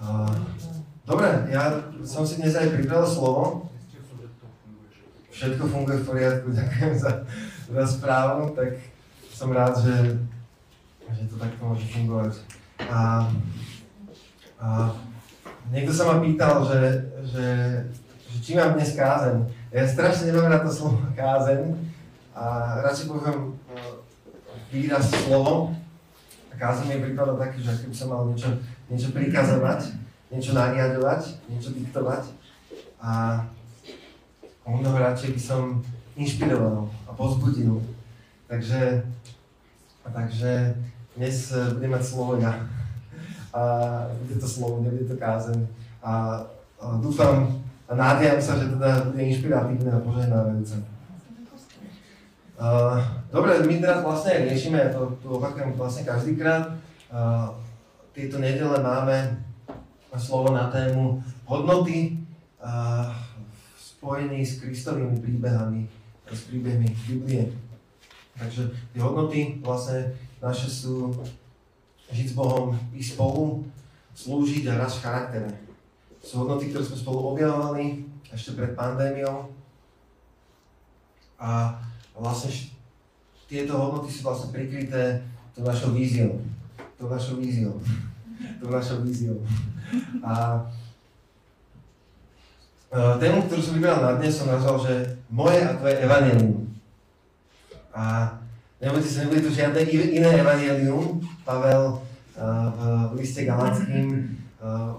Uh, dobre, ja som si dnes aj pripravil slovo. Všetko funguje v poriadku, ďakujem za, za správu, tak som rád, že, že to takto môže fungovať. A, a niekto sa ma pýtal, že, že, že či mám dnes kázeň. Ja strašne nemám rád to slovo kázeň a radšej poviem výraz slovo. A kázeň mi prípada taký, že keby som mal niečo niečo prikazovať, niečo nariadovať, niečo diktovať. A o mnoho radšej by som inšpiroval a pozbudil. Takže, takže dnes eh, budem mať slovo ja. A bude to slovo, nebude to kázeň. A, a dúfam a nádejam sa, že teda bude inšpiratívne a požehnávajúce. Uh, dobre, my teraz vlastne riešime, ja to, to opakujem vlastne každýkrát, uh, tieto nedele máme slovo na tému hodnoty a spojení s Kristovými príbehami, s príbehmi Biblie. Takže tie hodnoty vlastne naše sú žiť s Bohom i spolu, slúžiť a raz v charaktere. Sú hodnoty, ktoré sme spolu objavovali ešte pred pandémiou. A vlastne tieto hodnoty sú vlastne prikryté tou našou víziou. Tou našou víziou tou našou víziou. A tému, ktorú som vybral na dnes, som nazval, že moje a tvoje evanelium. A nebudete sa, nebude to žiadne iné evanelium. Pavel v liste Galackým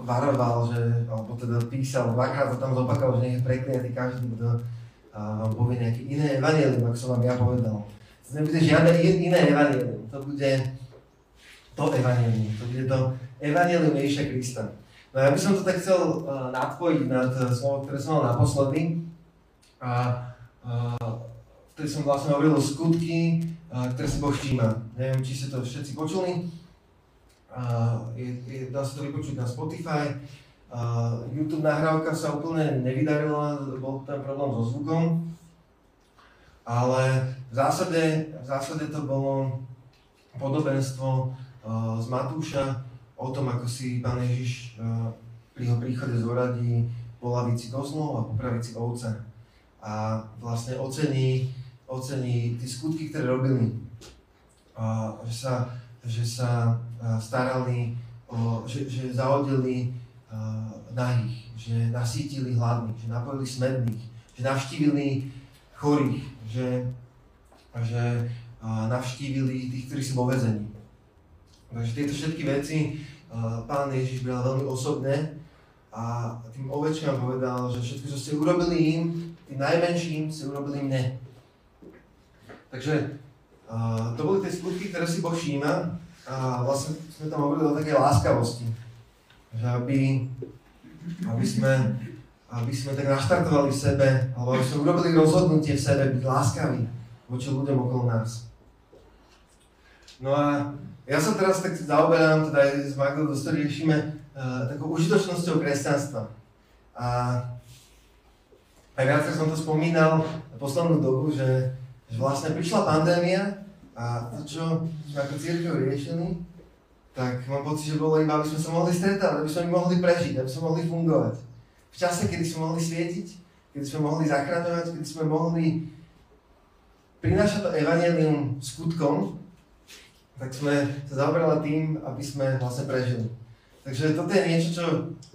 varoval, že, alebo teda písal, dvakrát to tam zopakoval, že nech je prekliatý každý, kto vám povie nejaké iné evanelium, ako som vám ja povedal. To nebude žiadne iné evanelium, to bude to evanelium, to bude to Evangelium Ježiša Krista. No ja by som to tak chcel uh, nadpojiť nad uh, slovo, ktoré som mal naposledy. A uh, vtedy som vlastne hovoril o skutky, uh, ktoré si Boh všíma. Neviem, či ste to všetci počuli. Uh, je, je, dá sa to vypočuť na Spotify. Uh, YouTube nahrávka sa úplne nevydarila, bol tam problém so zvukom. Ale v zásade, v zásade to bolo podobenstvo z Matúša, o tom, ako si Pán Ježiš eh, pri jeho príchode zoradí polaviť si kozlov a popraviť si ovce. A vlastne ocení, ocení tie skutky, ktoré robili. A že sa, že sa eh, starali, o, že, že zahodili uh, nahých, že nasítili hladných, že napojili smedných, že navštívili chorých, že, že navštívili tých, ktorí sú vo vezení. Takže tieto všetky veci pán Ježiš bral veľmi osobne a tým ovečkám povedal, že všetko, čo ste urobili im, tým najmenším, ste urobili mne. Takže uh, to boli tie skutky, ktoré si Boh všíma a vlastne sme tam hovorili o takej láskavosti. Že aby, aby sme aby sme tak naštartovali v sebe, alebo aby sme urobili rozhodnutie v sebe, byť láskaví voči ľuďom okolo nás. No a ja sa teraz tak zaoberám, teda aj s Magdou dosto riešime uh, takou užitočnosťou kresťanstva. A aj viac som to spomínal na poslednú dobu, že, že vlastne prišla pandémia a to, čo sme ako církev riešili, tak mám pocit, že bolo iba, aby sme sa mohli stretávať, aby sme mohli prežiť, aby sme mohli fungovať. V čase, kedy sme mohli svietiť, kedy sme mohli zachraňovať, kedy sme mohli prinášať to evanelium skutkom, tak sme sa zaoberali tým, aby sme vlastne prežili. Takže toto je niečo, čo,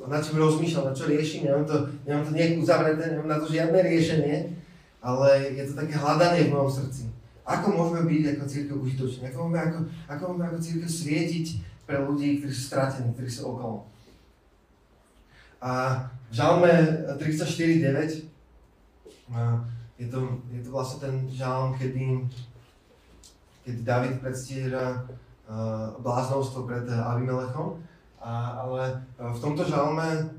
na čom rozmýšľam, na čo riešim, nemám to, nemám to nejak uzavreté, nemám na to žiadne riešenie, ale je to také hľadanie v mojom srdci. Ako môžeme byť ako církev užitoční? Ako môžeme ako, ako, môžeme ako církev svietiť pre ľudí, ktorí sú stratení, ktorí sú okolo? A v Žalme 34.9 je to, je to vlastne ten žalm, kedy keď David predstiera uh, bláznovstvo pred Abimelechom, a, ale uh, v tomto žalme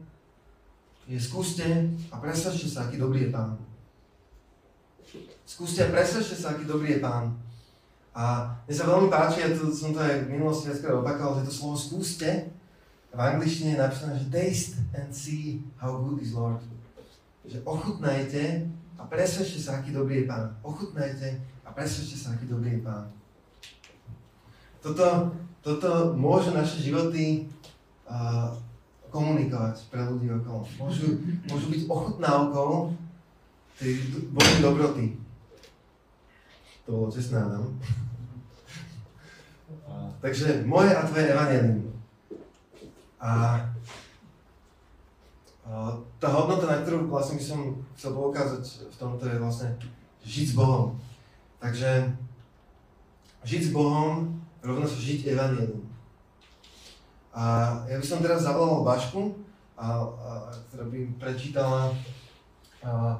je skúste a presvedčte sa, aký dobrý je Pán. Skúste a presvedčte sa, aký dobrý je Pán. A mne sa veľmi páči, ja to, som to aj v minulosti viackrát opakoval, že to slovo skúste v angličtine je napísané, že taste and see how good is Lord. Že ochutnajte a presvedčte sa, aký dobrý je Pán. Ochutnajte a presvedčte sa, aký dobrý je Pán. Toto, toto môže naše životy uh, komunikovať pre ľudí okolo. Môžu, môžu byť ochutnávkou tej Boží dobroty. To bolo cestné, Adam. Takže moje a tvoje evanelium. A tá hodnota, na ktorú vlastne by som chcel poukázať v tomto je vlastne žiť s Bohom. Takže žiť s Bohom rovno sa žiť evanelium. A ja by som teraz zavolal Bašku, a, a, ktorá by prečítala a,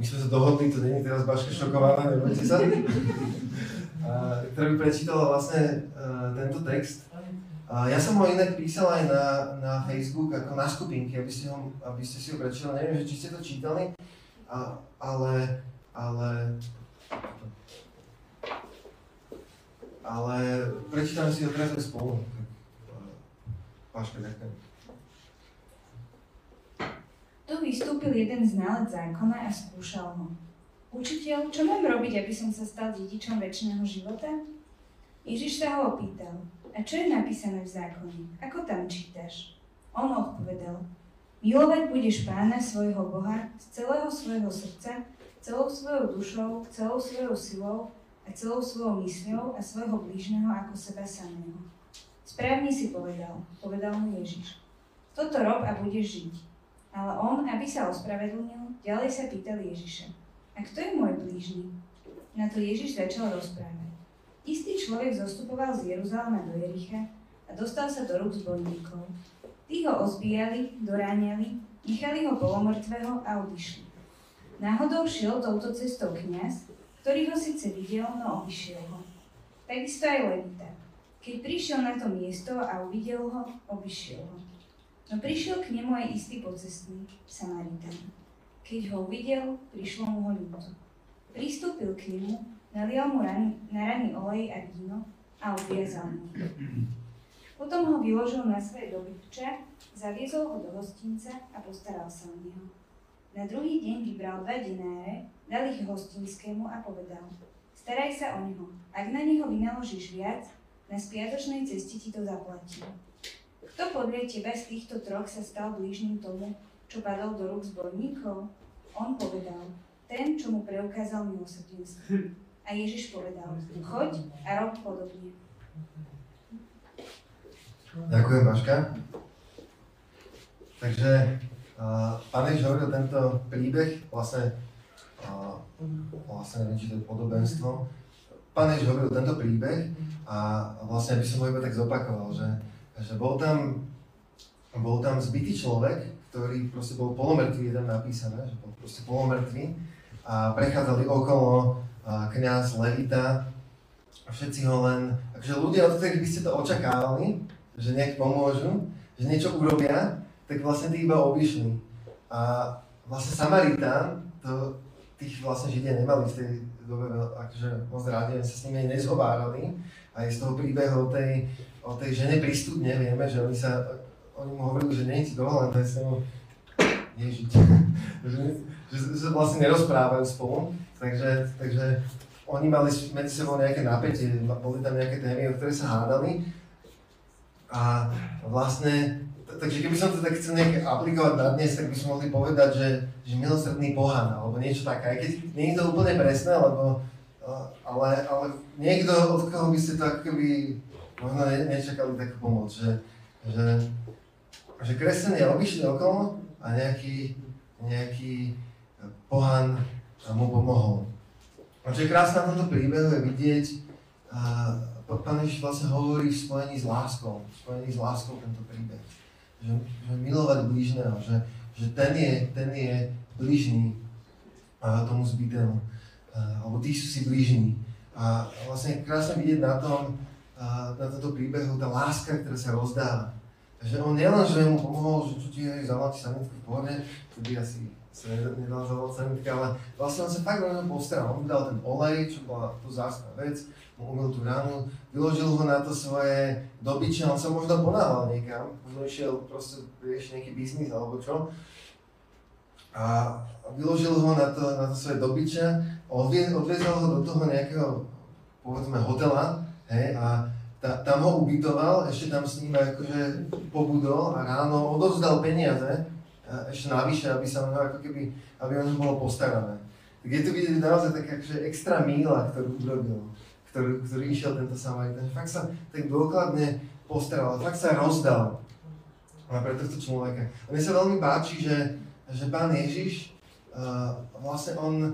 my sme sa dohodli, to není teraz Baška šokovaná, nebojte sa. A, ktorá by prečítala vlastne a, tento text. A ja som ho inak písal aj na, na Facebook ako na skupinky, aby ste, ho, aby ste si ho prečítali. Neviem, či ste to čítali, a, ale, ale, ale prečítame si ho teraz aj spolu. Páška, ďakujem. Tu vystúpil jeden znalec zákona a skúšal ho. Učiteľ, čo mám robiť, aby som sa stal dedičom väčšného života? Ježiš sa ho opýtal, a čo je napísané v zákone? Ako tam čítaš? On odpovedal, milovať budeš pána svojho Boha z celého svojho srdca, celou svojou dušou, celou svojou silou a celou svojou mysľou a svojho blížneho ako seba samého. Správne si povedal, povedal mu Ježiš. Toto rob a budeš žiť. Ale on, aby sa ospravedlnil, ďalej sa pýtal Ježiša. A kto je môj blížny? Na to Ježiš začal rozprávať. Istý človek zostupoval z Jeruzalema do Jericha a dostal sa do rúk zbojníkov. Tí ho ozbíjali, doráňali, nechali ho polomrtvého a odišli. Náhodou šiel touto cestou kniaz, ktorý ho síce videl, no obišiel ho. Takisto aj Levita. Keď prišiel na to miesto a uvidel ho, obišiel ho. No prišiel k nemu aj istý pocestný, Samaritan. Keď ho uvidel, prišlo mu ho ľúto. Pristúpil k nemu Nalial mu rany, na rany olej a víno a odviazal mu. Potom ho vyložil na svoje dobytče, zaviezol ho do hostinca a postaral sa o neho. Na druhý deň vybral dva dináre, dal ich hostinskému a povedal Staraj sa o neho. Ak na neho vynaložíš viac, na spiatočnej ceste ti to zaplatí. Kto podľa teba z týchto troch sa stal blížnym tomu, čo padol do rúk zborníkov? On povedal, ten, čo mu preukázal milosrdenstvo. A Ježiš povedal, choď a rob podobne. Ďakujem, Baška. Takže pán Ježiš hovoril tento príbeh, vlastne, vlastne neviem, či to je podobenstvo. Pán Ježiš hovoril tento príbeh a vlastne by som ho iba tak zopakoval, že, že bol tam bol tam zbytý človek, ktorý proste bol polomrtvý, je tam napísané, že bol proste polomrtvý a prechádzali okolo kniaz Levita a všetci ho len, akože ľudia, od ktorých by ste to očakávali, že nech pomôžu, že niečo urobia, tak vlastne tí iba obišli. A vlastne Samaritán, to tých vlastne Židia nemali v tej dobe akože moc rádi, sa s nimi nezhovárali. Aj z toho príbehu o tej, o tej žene prístupne vieme, že oni sa, oni mu hovorili, že je ti dovolené s ňou ježiť. že, že, že vlastne nerozprávajú spolu. Takže, takže oni mali medzi sebou nejaké napätie, boli tam nejaké témy, o ktoré sa hádali. A vlastne, takže keby som to tak chcel nejak aplikovať na dnes, tak by sme mohli povedať, že, že milosrdný pohan, alebo niečo také. Aj keď nie je to úplne presné, lebo, ale, ale niekto, od koho by ste to ako možno ne, nečakali takú pomoc, že, že, že kresťania obišli okolo a nejaký, nejaký pohan mu pomohol. A čo je krásne na tomto príbehu je vidieť, a Pán Ježiš vlastne hovorí v spojení s láskou, v spojení s láskou tento príbeh. Že, že milovať blížneho, že, že ten, je, ten je blížný a tomu zbytému. Alebo tí sú si blížni. A vlastne krásne vidieť na tom, na tomto príbehu tá láska, ktorá sa rozdáva. Takže on nielen, že mu pomohol, že čo ti je zavolať sanitku v pohode, to by asi sa nedal zavolať sanitka, ale vlastne on sa fakt o postaral. On dal ten olej, čo bola tu zásna vec, mu umil tú ránu, vyložil ho na to svoje dobyče, on sa možno ponával niekam, možno išiel proste riešiť nejaký biznis alebo čo. A vyložil ho na to, na to svoje dobyče, odviezol ho do toho nejakého, povedzme, hotela, hej, a, ta, tam ho ubytoval, ešte tam s ním akože pobudol a ráno odovzdal peniaze, ešte navyše, aby sa ono ako keby, aby o bolo postarané. Tak je tu vidieť naozaj taká akože extra míla, ktorú urobil, ktorý, ktorý išiel tento Samaritan. Fakt sa tak dôkladne postaral, fakt sa rozdal pre tohto človeka. A mne sa veľmi páči, že, že pán Ježiš, uh, vlastne on,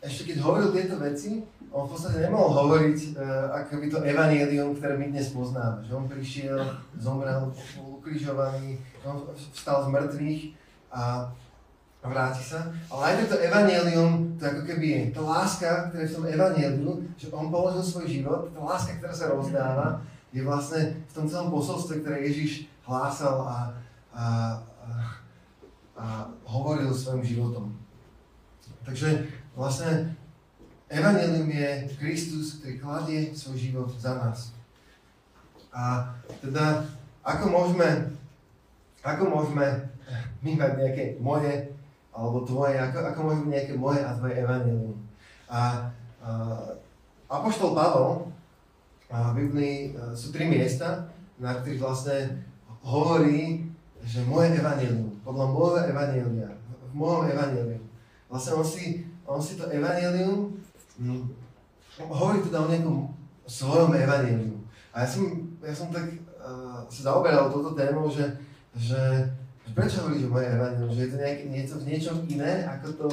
ešte keď hovoril tieto veci, on v podstate nemohol hovoriť uh, ako by to evanílium, ktoré my dnes poznáme. Že on prišiel, zomrel, ukrižovaný, on vstal z mŕtvych a vráti sa. Ale aj toto evanílium, to ako keby je, tá láska, ktorá je v tom evaníliu, že on položil svoj život, tá láska, ktorá sa rozdáva, je vlastne v tom celom posolstve, ktoré Ježiš hlásal a, a, a, a hovoril svojim životom. Takže vlastne Evangelium je Kristus, ktorý kladie svoj život za nás. A teda, ako môžeme, ako môžeme my mať nejaké moje alebo tvoje, ako, ako môžeme nejaké moje a tvoje Evangelium. A, a Apoštol Pavol a v Biblii e, sú tri miesta, na ktorých vlastne hovorí, že moje Evangelium, podľa môjho Evangelia, v môjom Evangeliu. Vlastne on si, on si to Evangelium Mm. Hovorí teda o nejakom svojom evaníliu. A ja som, ja som tak uh, sa zaoberal touto témou, že, že, že prečo hovoríš moje evanílium? Že je to nejaké, niečo, v niečom iné ako to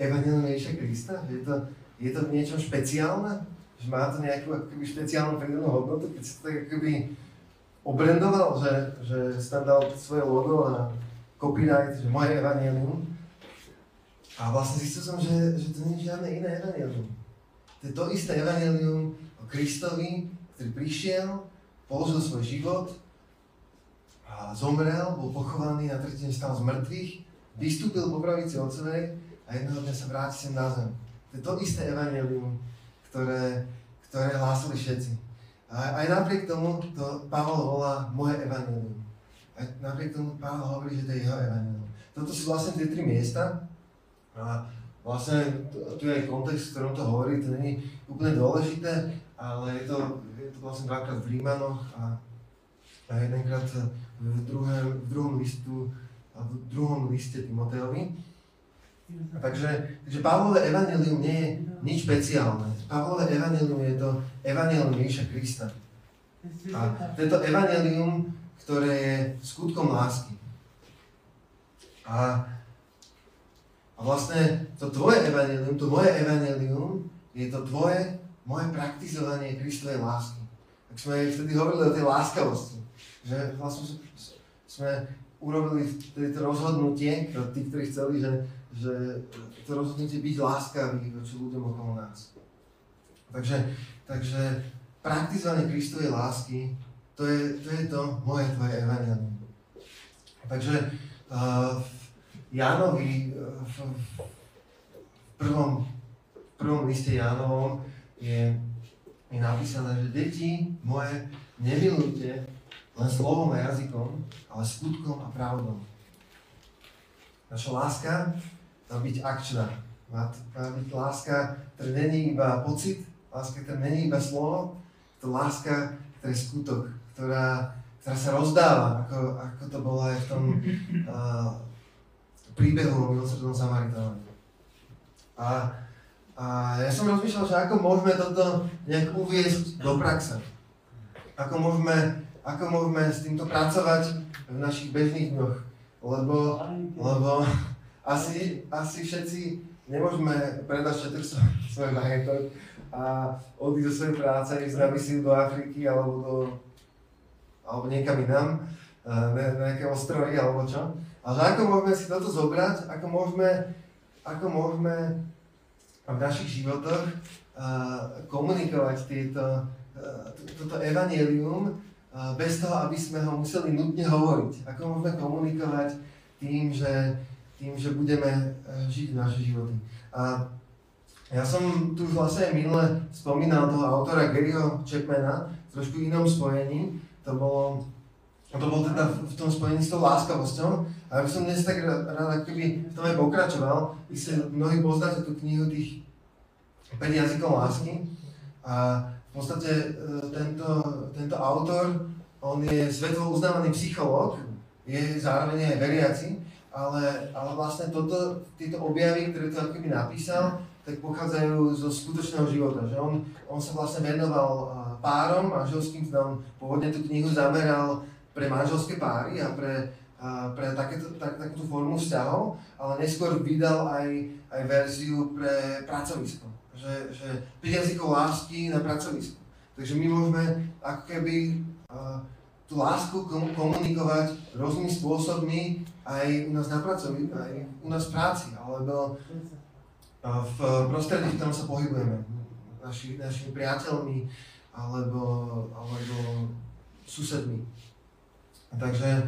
evanílium Ježiša Krista? Že je to, je to v niečom špeciálne? Že má to nejakú akoby špeciálnu prídenú hodnotu? Keď si to tak akoby obrendoval, že, že si tam dal svoje logo a copyright, že moje evanílium. A vlastne zistil som, že, že to nie je žiadne iné evanílium. To je to isté evanelium o Kristovi, ktorý prišiel, položil svoj život, a zomrel, bol pochovaný, na tretí deň stal z mŕtvych, vystúpil po pravici Otcovej a jednoho dňa sa vráti sem na zem. To je to isté evanelium, ktoré, ktoré hlásili všetci. A aj napriek tomu to Pavol volá moje evanelium. Aj napriek tomu Pavel hovorí, že to je jeho evanelium. Toto sú vlastne tie tri miesta. A vlastne tu je aj kontext, v ktorom to hovorí, to není úplne dôležité, ale je to, je to vlastne dvakrát v Rímanoch a, a jedenkrát v, druhé, v druhom listu v druhom liste Timoteovi. Takže, takže Pavlové evanelium nie je nič špeciálne. Pavlové evanelium je to evanelium Ježiša Krista. A to je to evanelium, ktoré je skutkom lásky. A a vlastne to tvoje evanelium, to moje evanelium, je to tvoje, moje praktizovanie Kristovej lásky. Tak sme vtedy hovorili o tej láskavosti. Že vlastne sme urobili to rozhodnutie, tí, ktorí chceli, že, že to rozhodnutie byť láskavý voči ľuďom okolo nás. Takže, takže praktizovanie Kristovej lásky, to je to, je to moje, tvoje evanelium. Takže uh, Jánovi eh, v, v prvom, v prvom liste Jánovom je, je napísané, že deti moje, nemilujte len slovom a jazykom, ale skutkom a pravdom. Naša láska má byť akčná. Má, má byť láska, ktorá není iba pocit, láska, ktorá není iba slovo, to láska, ktorá je skutok, ktorá, ktorá sa rozdáva, ako, ako to bolo aj v tom uh, príbehu o milosrdnom Samaritánovi. A, a ja som rozmýšľal, že ako môžeme toto nejak uviesť do praxe. Ako môžeme, ako môžeme s týmto pracovať v našich bežných dňoch. Lebo, lebo asi, asi všetci nemôžeme predať všetok svoj majetok a odísť do svojej práce, ísť na misiu do Afriky alebo do alebo niekam inám, na nejaké ostrovy alebo čo. Ale ako môžeme si toto zobrať, ako môžeme, ako môžeme v našich životoch uh, komunikovať tieto, uh, toto evanelium uh, bez toho, aby sme ho museli nutne hovoriť. Ako môžeme komunikovať tým, že, tým, že budeme uh, žiť naše životy. A ja som tu vlastne minule spomínal toho autora Garyho Chapmana v trošku inom spojení. To bolo to bol teda v tom spojení s tou láskavosťou. A ja by som dnes tak rád keby v tom aj pokračoval. Vy ste mnohí poznáte tú knihu tých 5 jazykov lásky. A v podstate e, tento, tento autor, on je svetovo uznávaný psychológ, je zároveň aj veriaci, ale, ale vlastne toto, tieto objavy, ktoré to akoby napísal, tak pochádzajú zo skutočného života. Že on, on sa vlastne venoval párom manželským, on pôvodne tú knihu zameral pre manželské páry a pre, a pre takéto, tak, takúto formu vzťahov, ale neskôr vydal aj, aj verziu pre pracovisko. Že, že 5 jazykov lásky na pracovisku. Takže my môžeme ako keby uh, tú lásku komunikovať rôznymi spôsobmi aj u nás na pracovi, aj u nás v práci, alebo v prostredí, v ktorom sa pohybujeme, naši, našimi priateľmi, alebo, alebo susedmi. Takže,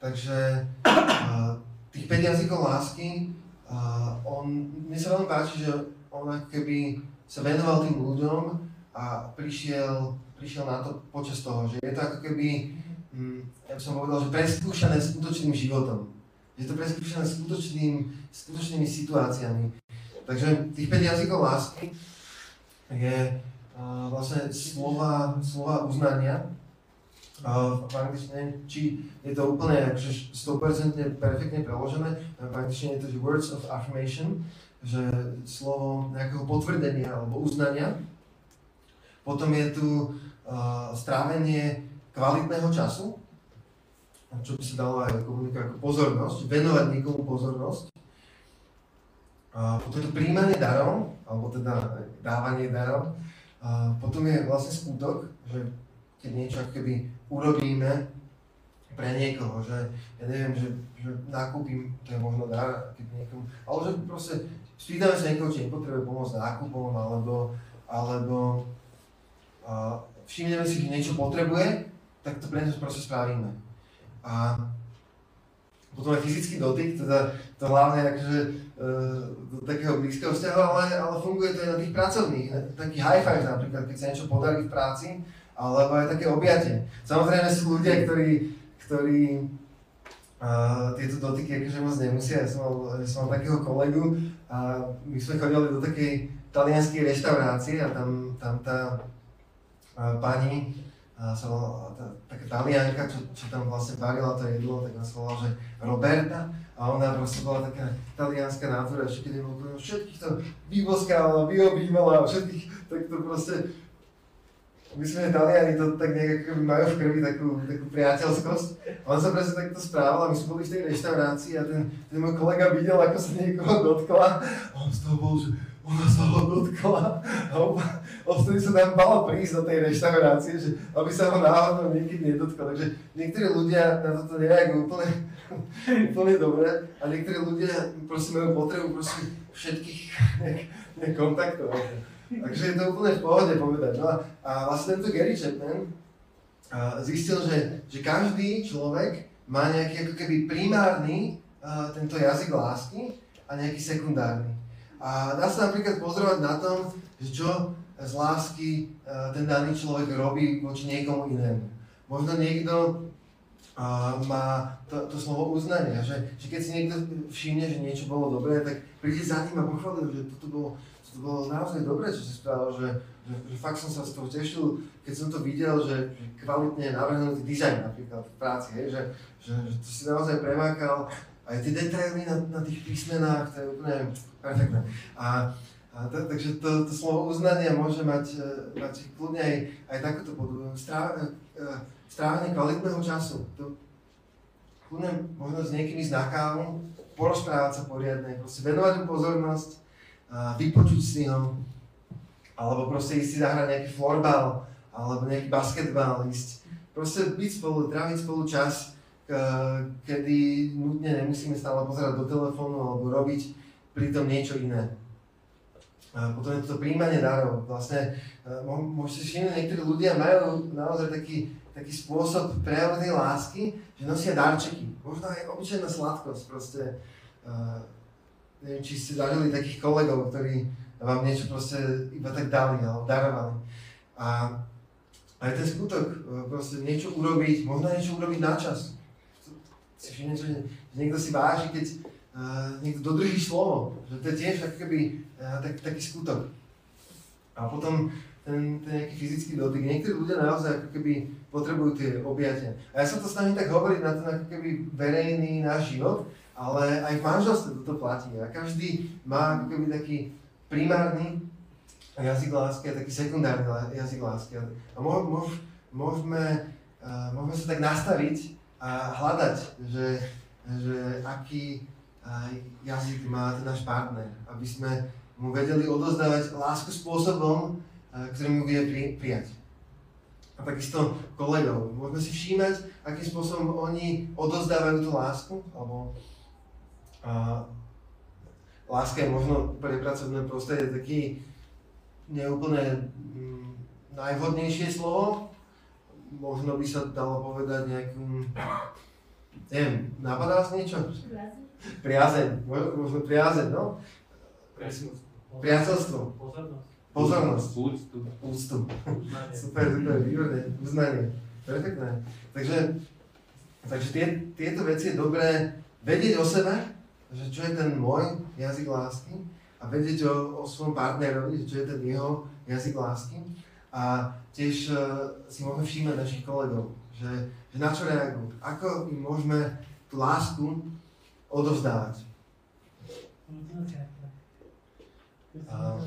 takže uh, tých 5 jazykov lásky, uh, on, mne sa veľmi páči, že on keby sa venoval tým ľuďom a prišiel prišiel na to počas toho, že je to ako keby, hm, ja by som povedal, že preskúšané skutočným životom. Je to preskúšané skutočným, skutočnými situáciami. Takže tých 5 jazykov lásky je uh, vlastne slova, slova uznania. Uh, v angličtine, či je to úplne akože 100% perfektne preložené, v angličtine je to words of affirmation, že slovo nejakého potvrdenia alebo uznania. Potom je tu strávenie kvalitného času, čo by sa dalo aj komunikovať ako pozornosť, venovať niekomu pozornosť. A potom je to príjmanie darov, alebo teda dávanie darov. A potom je vlastne skutok, že keď niečo ako keby urobíme pre niekoho, že ja neviem, že, že nakúpim, to je možno dar, keď niekomu, ale že proste spýtame sa niekoho, či nepotrebuje pomôcť nákupom, alebo, alebo a, všimneme si, že niečo potrebuje, tak to pre proste spravíme. A potom aj fyzický dotyk, teda to hlavne akože, e, do takého blízkeho vzťahu, ale, ale funguje to aj na tých pracovných, taký high five napríklad, keď sa niečo podarí v práci, alebo aj také objatie. Samozrejme sú ľudia, ktorí, ktorí a tieto dotyky akože moc nemusia. Ja som mal, ja som mal takého kolegu a my sme chodili do takej talianskej reštaurácie a tam, tam tá pani, sa volala, tá, taká talianka, čo, čo tam vlastne varila to jedlo, tak nás volala, že Roberta. A ona proste bola taká talianská nátura, ešte keď všetkých to vyboskala, vyobímala, všetkých, tak to proste my sme Taliani to tak nejak majú v krvi takú, takú priateľskosť. On sa presne takto správal a my sme boli v tej reštaurácii a ten, ten môj kolega videl, ako sa niekoho dotkla a on z toho bol, že ona sa ho dotkla a vtedy sa nám balo prísť do tej reštaurácie, že aby sa ho náhodou niekedy nedotkla. Takže niektorí ľudia na toto nereagujú úplne, úplne dobre a niektorí ľudia proste majú potrebu proste všetkých nejak, nejak. Takže je to úplne v pohode povedať. No a vlastne tento Gary Chapman zistil, že, že každý človek má nejaký ako keby primárny tento jazyk lásky a nejaký sekundárny. A dá sa napríklad pozorovať na tom, že čo z lásky ten daný človek robí voči niekomu inému. Možno niekto má to, to slovo uznania, že, že keď si niekto všimne, že niečo bolo dobré, tak príde za ním a pochválil, že toto bolo, toto bolo naozaj dobré, čo si spravil, že, že, že fakt som sa z toho tešil, keď som to videl, že, že kvalitne navrhnutý dizajn napríklad v práci, hej, že, že, že to si naozaj premákal aj tie detaily na, na tých písmenách, to je úplne perfektné. A, a to, takže to, to slovo uznania môže mať, e, mať kľudne aj, aj takúto podobu. Stráv, e, strávenie kvalitného času. To, kľudne možno s niekým ísť na kávu, porozprávať sa poriadne, proste venovať mu pozornosť, vypočuť si ho, alebo proste ísť si zahrať nejaký florbal, alebo nejaký basketbal, ísť, proste byť spolu, tráviť spolu čas, kedy nutne nemusíme stále pozerať do telefónu alebo robiť pritom niečo iné. A potom je to príjmanie darov. Vlastne môžete si všimnúť, niektorí ľudia majú naozaj taký, taký spôsob prejavenej lásky, že nosia darčeky. Možno aj obyčajná sladkosť. Proste, uh, neviem, či ste zažili takých kolegov, ktorí vám niečo proste iba tak dali alebo darovali. A aj ten skutok, proste niečo urobiť, možno niečo urobiť na čas si všimne, že niekto si váži, keď uh, niekto dodrží slovo, že to je tiež ako keby uh, tak, taký skutok. A potom ten, ten nejaký fyzický dotyk. Niektorí ľudia naozaj ako keby potrebujú tie objatia. A ja sa to snažím tak hovoriť na ten ako keby verejný náš život, ale aj v manželstve toto platí. A každý má ako taký primárny jazyk lásky a taký sekundárny jazyk lásky. A môžeme, môžeme sa tak nastaviť a hľadať, že, že aký jazyk má ten náš partner, aby sme mu vedeli odozdávať lásku spôsobom, ktorý mu vie pri, prijať. A takisto kolegov. Môžeme si všímať, akým spôsobom oni odozdávajú tú lásku, alebo a, láska je možno pre pracovné prostredie taký neúplne mm, najvhodnejšie slovo. Možno by sa dalo povedať nejakým, neviem, napadá vás niečo? Priazeň. Možno priazeň, no? Priateľstvo. Pozornosť. Pozornosť. Úctu. Úctu. super, super, výborné. Uznanie. Perfektné. Takže, takže tie, tieto veci je dobré vedieť o sebe, že čo je ten môj jazyk lásky a vedieť o, o svojom partnerovi, čo je ten jeho jazyk lásky. A tiež uh, si môžeme všímať našich kolegov, že, že na čo reagujú, ako im môžeme tú lásku odovzdávať. A,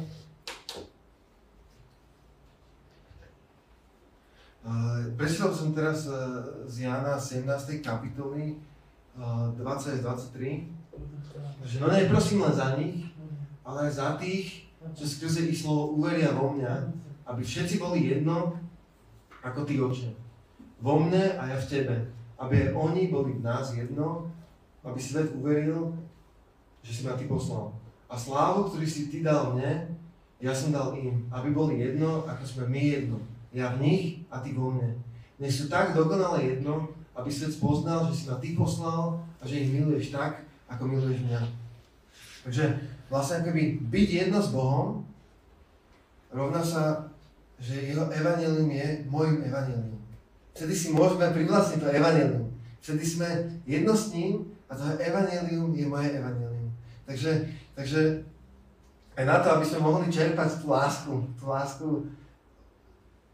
Prešiel som teraz e, z Jana 17. kapitoly 20-23, že no neprosím len za nich, ale aj za tých, čo skrze ich slovo uveria vo mňa, aby všetci boli jedno, ako ty oče. Vo mne a ja v tebe. Aby aj oni boli v nás jedno, aby svet uveril, že si ma ty poslal. A slávu, ktorý si ty dal mne, ja som dal im, aby boli jedno, ako sme my jedno ja v nich a ty vo mne. Nech sú tak dokonale jedno, aby svet spoznal, že si ma ty poslal a že ich miluješ tak, ako miluješ mňa. Takže vlastne akoby byť jedno s Bohom rovná sa, že jeho evanelium je môjim evanelium. Vtedy si môžeme privlastniť to evanelium. Vtedy sme jedno s ním a to evanelium je moje evanelium. Takže, takže aj na to, aby sme mohli čerpať tú lásku, tú lásku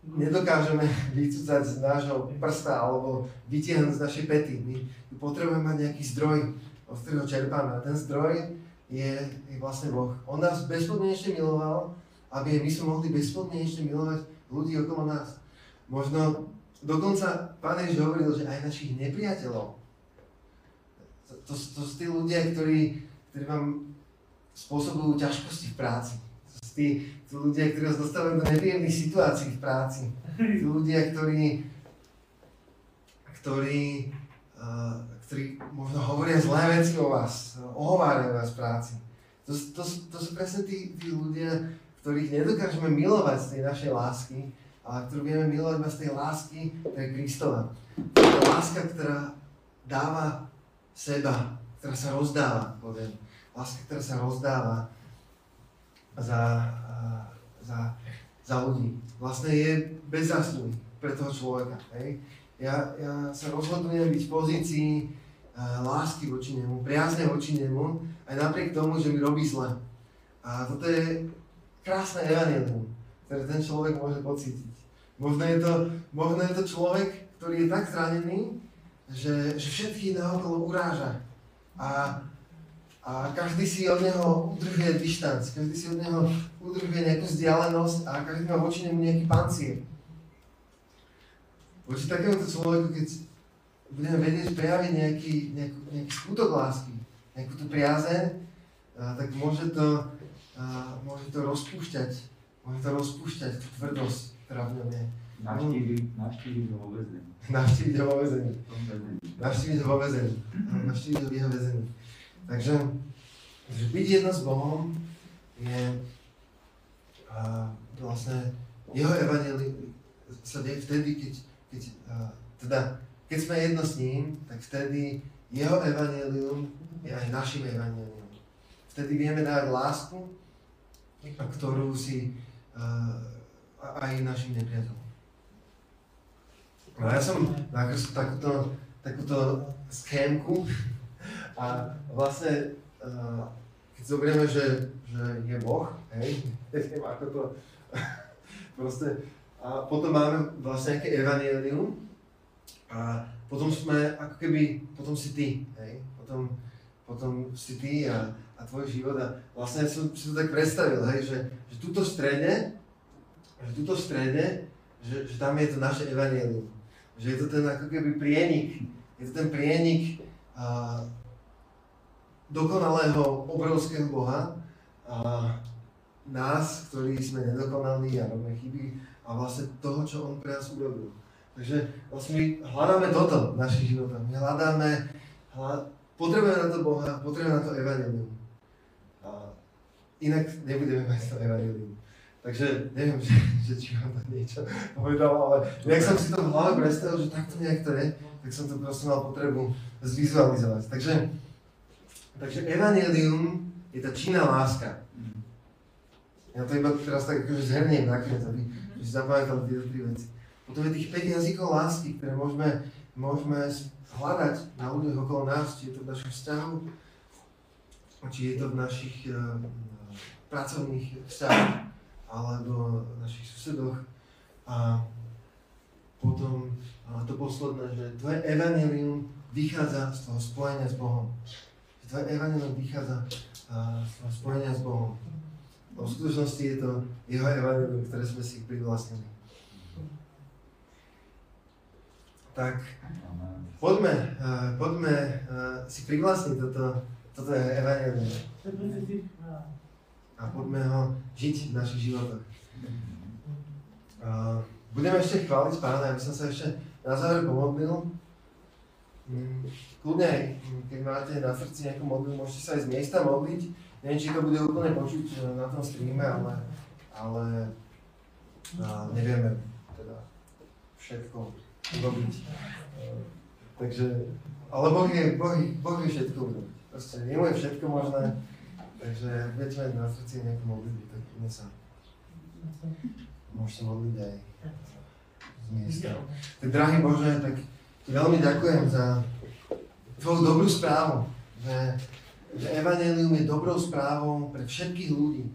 nedokážeme vycúcať z nášho prsta alebo vytiahnuť z našej pety. My potrebujeme mať nejaký zdroj, od ktorého čerpáme. A ten zdroj je, je vlastne Boh. On nás bezpodmienečne miloval, aby my sme mohli bezpodmienečne milovať ľudí okolo nás. Možno dokonca Pán Ježiš hovoril, že aj našich nepriateľov. To, to, to sú tí ľudia, ktorí, ktorí vám spôsobujú ťažkosti v práci tí, tí ľudia, ktorí vás dostávajú do nepríjemných situácií v práci. Tí ľudia, ktorí, ktorí, ktorí možno hovoria zlé veci o vás, ohovárajú vás v práci. To, to, to sú presne tí, tí ľudia, ktorých nedokážeme milovať z tej našej lásky, ale ktorú vieme milovať z tej lásky, ktorá je Kristova. To je láska, ktorá dáva seba, ktorá sa rozdáva, poviem. Láska, ktorá sa rozdáva za, za, za ľudí. Vlastne je bez zásluhy pre toho človeka. Hej? Ja, ja sa rozhodujem byť v pozícii uh, lásky voči nemu, priazne voči nemu, aj napriek tomu, že mi robí zle. A toto je krásne evanelium, ktoré ten človek môže pocítiť. Možno je to, možno je to človek, ktorý je tak zranený, že, že všetkých naokolo uráža. A a každý si od neho udržuje dištanc, každý si od neho udržuje nejakú vzdialenosť a každý má voči nemu nejaký pancier. Voči takémuto človeku, keď budeme vedieť prejaviť nejaký, nejaký, nejaký skutok lásky, nejakú tú priazeň, tak môže to, a, môže to rozpúšťať, môže to rozpúšťať tú tvrdosť, ktorá v ňom je. Navštíviť ho vo vezení. Navštíviť ho vo vezení. Navštíviť ho vo vezení. Navštíviť ho v jeho vezení. Takže že byť jedno s Bohom je a, vlastne jeho evanelium sa deje vtedy, keď, keď, a, teda, keď sme jedno s ním, tak vtedy jeho evanelium je aj našim evanelium. Vtedy vieme dať lásku, ktorú si a, aj našim nepriateľom. No ja som nakreslil takúto, takúto schémku, a vlastne, uh, keď zoberieme, že, že je Boh, hej, neviem ako to Proste, a potom máme vlastne nejaké evanelium a potom sme, ako keby, potom si ty, hej? Potom, potom si ty a, a tvoj život a vlastne som si to tak predstavil, hej, že, že tuto v strede, že tuto strede, že, že tam je to naše evanelium. Že je to ten ako keby prienik, je to ten prienik a, dokonalého, obrovského Boha a nás, ktorí sme nedokonalí a robíme chyby a vlastne toho, čo On pre nás urobil. Takže vlastne my hľadáme toto v našich životoch. My hľadáme, hľad... potrebujeme na to Boha, potrebujeme na to Evangelium. A inak nebudeme mať to Evangelium. Takže neviem, že, že či vám to niečo povedal, ale jak som si to v hlave predstavil, že takto nejak to je, tak som to proste mal potrebu zvizualizovať. Takže, takže Evangelium je tá činná láska. Ja to iba teraz tak akože zhrniem nakoniec, aby si zapamätali tieto tri veci. Potom je tých 5 jazykov lásky, ktoré môžeme, môžeme hľadať na ľuďoch okolo nás, či je to v našom vzťahu, či je to v našich uh, pracovných vzťahoch, alebo v našich susedoch. A potom a to posledné, že tvoje evanelium vychádza z toho spojenia s Bohom. Že tvoje evanelium vychádza uh, z toho spojenia s Bohom. V skutočnosti je to jeho evanelium, ktoré sme si privlastnili. Tak poďme, uh, poďme uh, si privlastniť toto, toto evanelium a poďme ho žiť v našich životoch. Uh, budeme ešte chváliť pána, aby som sa ešte na záver pomodlil. Mm, kľudne mm, keď máte na srdci nejakú modlitbu, môžete sa aj z miesta modliť. Neviem, či to bude úplne počuť e, na tom streame, ale, ale a nevieme teda všetko urobiť. Uh, takže, ale Boh je, boh, boh je všetko urobiť. Proste jemu je všetko možné, takže ak budete mať na srdci nejakú modlitbu, tak kľudne sa môžete modliť aj z miesta. Tak drahý Bože, tak ti veľmi ďakujem za tvoju dobrú správu, že, že Evangelium je dobrou správou pre všetkých ľudí.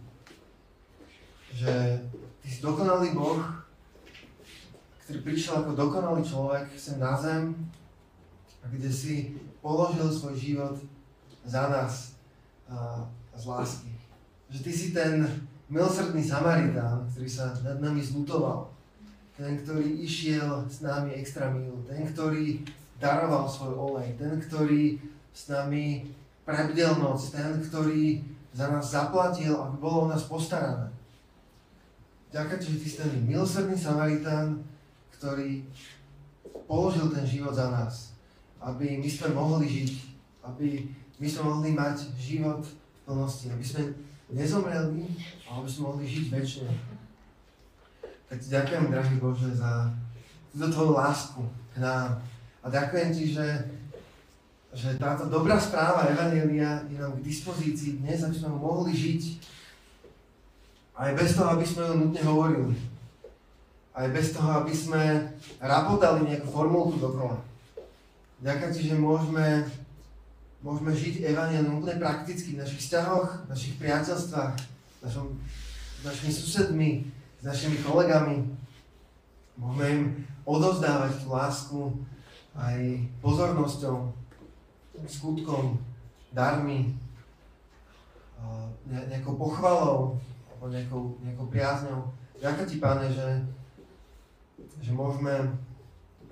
Že ty si dokonalý Boh, ktorý prišiel ako dokonalý človek sem na zem, a kde si položil svoj život za nás a, z lásky. Že ty si ten milosrdný Samaritán, ktorý sa nad nami zlutoval ten, ktorý išiel s nami extra mil, ten, ktorý daroval svoj olej, ten, ktorý s nami prebdel noc, ten, ktorý za nás zaplatil, aby bolo o nás postarané. Ďakujem ti, že ty si ten milosrdný Samaritán, ktorý položil ten život za nás, aby my sme mohli žiť, aby my sme mohli mať život v plnosti, aby sme nezomreli, ale aby sme mohli žiť väčšine. Tak ti ďakujem, drahý Bože, za túto tvoju lásku k nám. A ďakujem ti, že, že táto dobrá správa Evangelia je nám k dispozícii dnes, aby sme mohli žiť. Aj bez toho, aby sme ho nutne hovorili. Aj bez toho, aby sme rapodali nejakú formulku dokola. Ďakujem ti, že môžeme, môžeme žiť Evangelium úplne prakticky v našich vzťahoch, v našich priateľstvách, našom, s našimi susedmi, s našimi kolegami. Môžeme im odovzdávať tú lásku aj pozornosťou, skutkom, darmi, nejakou pochvalou alebo nejakou, nejakou priazňou. Ďakujem ti, Pane, že, že môžeme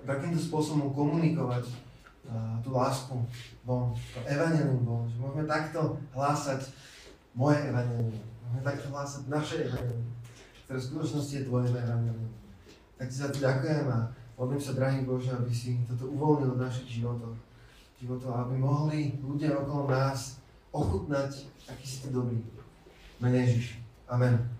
takýmto spôsobom komunikovať tú lásku von, to evanelium von, že môžeme takto hlásať moje evanelium, môžeme takto hlásať naše evanelium ktoré v skutočnosti je tvoje evanelium. Tak ti za to ďakujem a modlím sa, drahý Bože, aby si toto uvoľnil v našich životoch. Životoch aby mohli ľudia okolo nás ochutnať, aký si ty dobrý. Mene Ježiš. Amen.